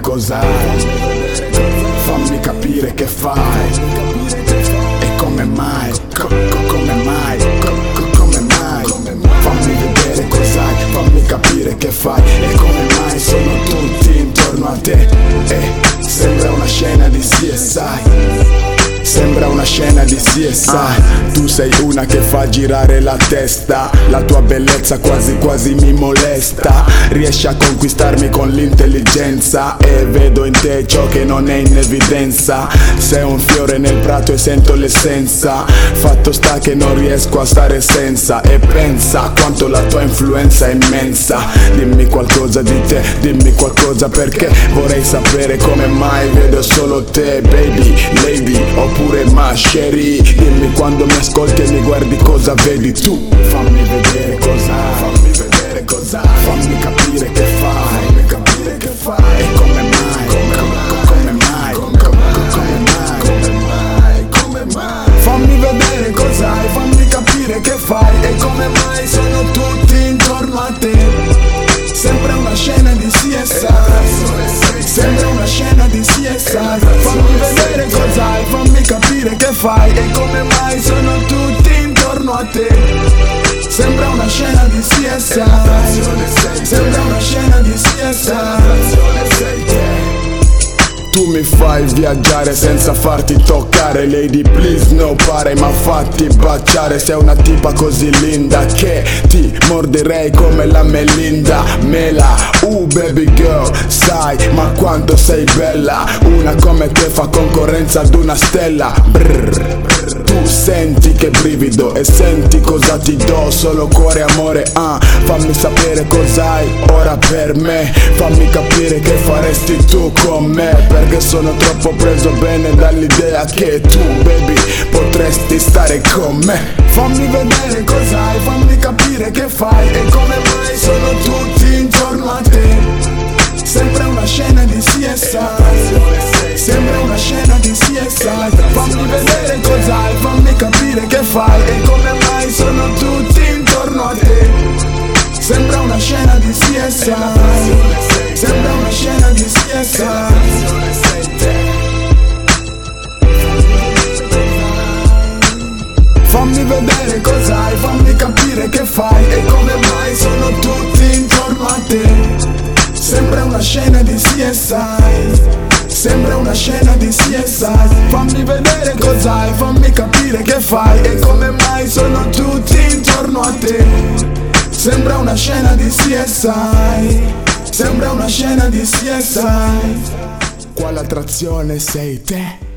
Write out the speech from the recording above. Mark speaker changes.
Speaker 1: cos'hai. Fammi capire che fai. E come mai, co- co- come mai, co- come mai. Fammi vedere cos'hai, fammi capire che fai. E come mai sono tutti intorno a te. E sembra una scena di CSI Sembra una scena di CSI Tu sei una che fa girare la testa. La tua bellezza quasi quasi mi molesta. Riesci a conquistarmi con l'intelligenza. E vedo in te ciò che non è in evidenza. Sei un fiore nel prato e sento l'essenza. Fatto sta che non riesco a stare senza. E pensa quanto la tua influenza è immensa. Dimmi qualcosa di te, dimmi qualcosa perché. Vorrei sapere come mai vedo solo te baby, lady Oppure masceri. Dimmi quando mi ascolti e mi guardi cosa vedi tu. Fammi vedere cosa Fammi vedere cosa Fammi capire che fai Fammi capire che fai. E come mai Come, come, come mai Come, mai Come mai Come mai. Fammi vedere cos'hai Fammi capire che fai. E come mai sono tutti intorno a te. Sembra una scena di CSI capire che fai tu mi fai viaggiare senza farti toccare. Lady please no pare ma fatti baciare. Sei una tipa così linda che ti morderei come la Melinda. Mela, uh baby girl, sai ma quanto sei bella. Una come te fa concorrenza ad una stella. Brrr. Senti che brivido e senti cosa ti do Solo cuore amore, ah Fammi sapere cos'hai ora per me. Fammi capire che faresti tu con me Perché sono troppo preso bene dall'idea che tu baby Potresti stare con me. Fammi vedere cos'hai, fammi capire che fai E come mai sono tutti intorno a te. Sembra una scena di CSI Sembra una scena di CSI Sembra una scena di CSI Fammi vedere cos'hai, fammi capire che fai E come mai sono tutti intorno a te. Sembra una scena di CSI Sembra una scena di CSI Fammi vedere cos'hai, fammi capire che fai E come mai CSI Sembra una scena di CSI Quale attrazione sei te?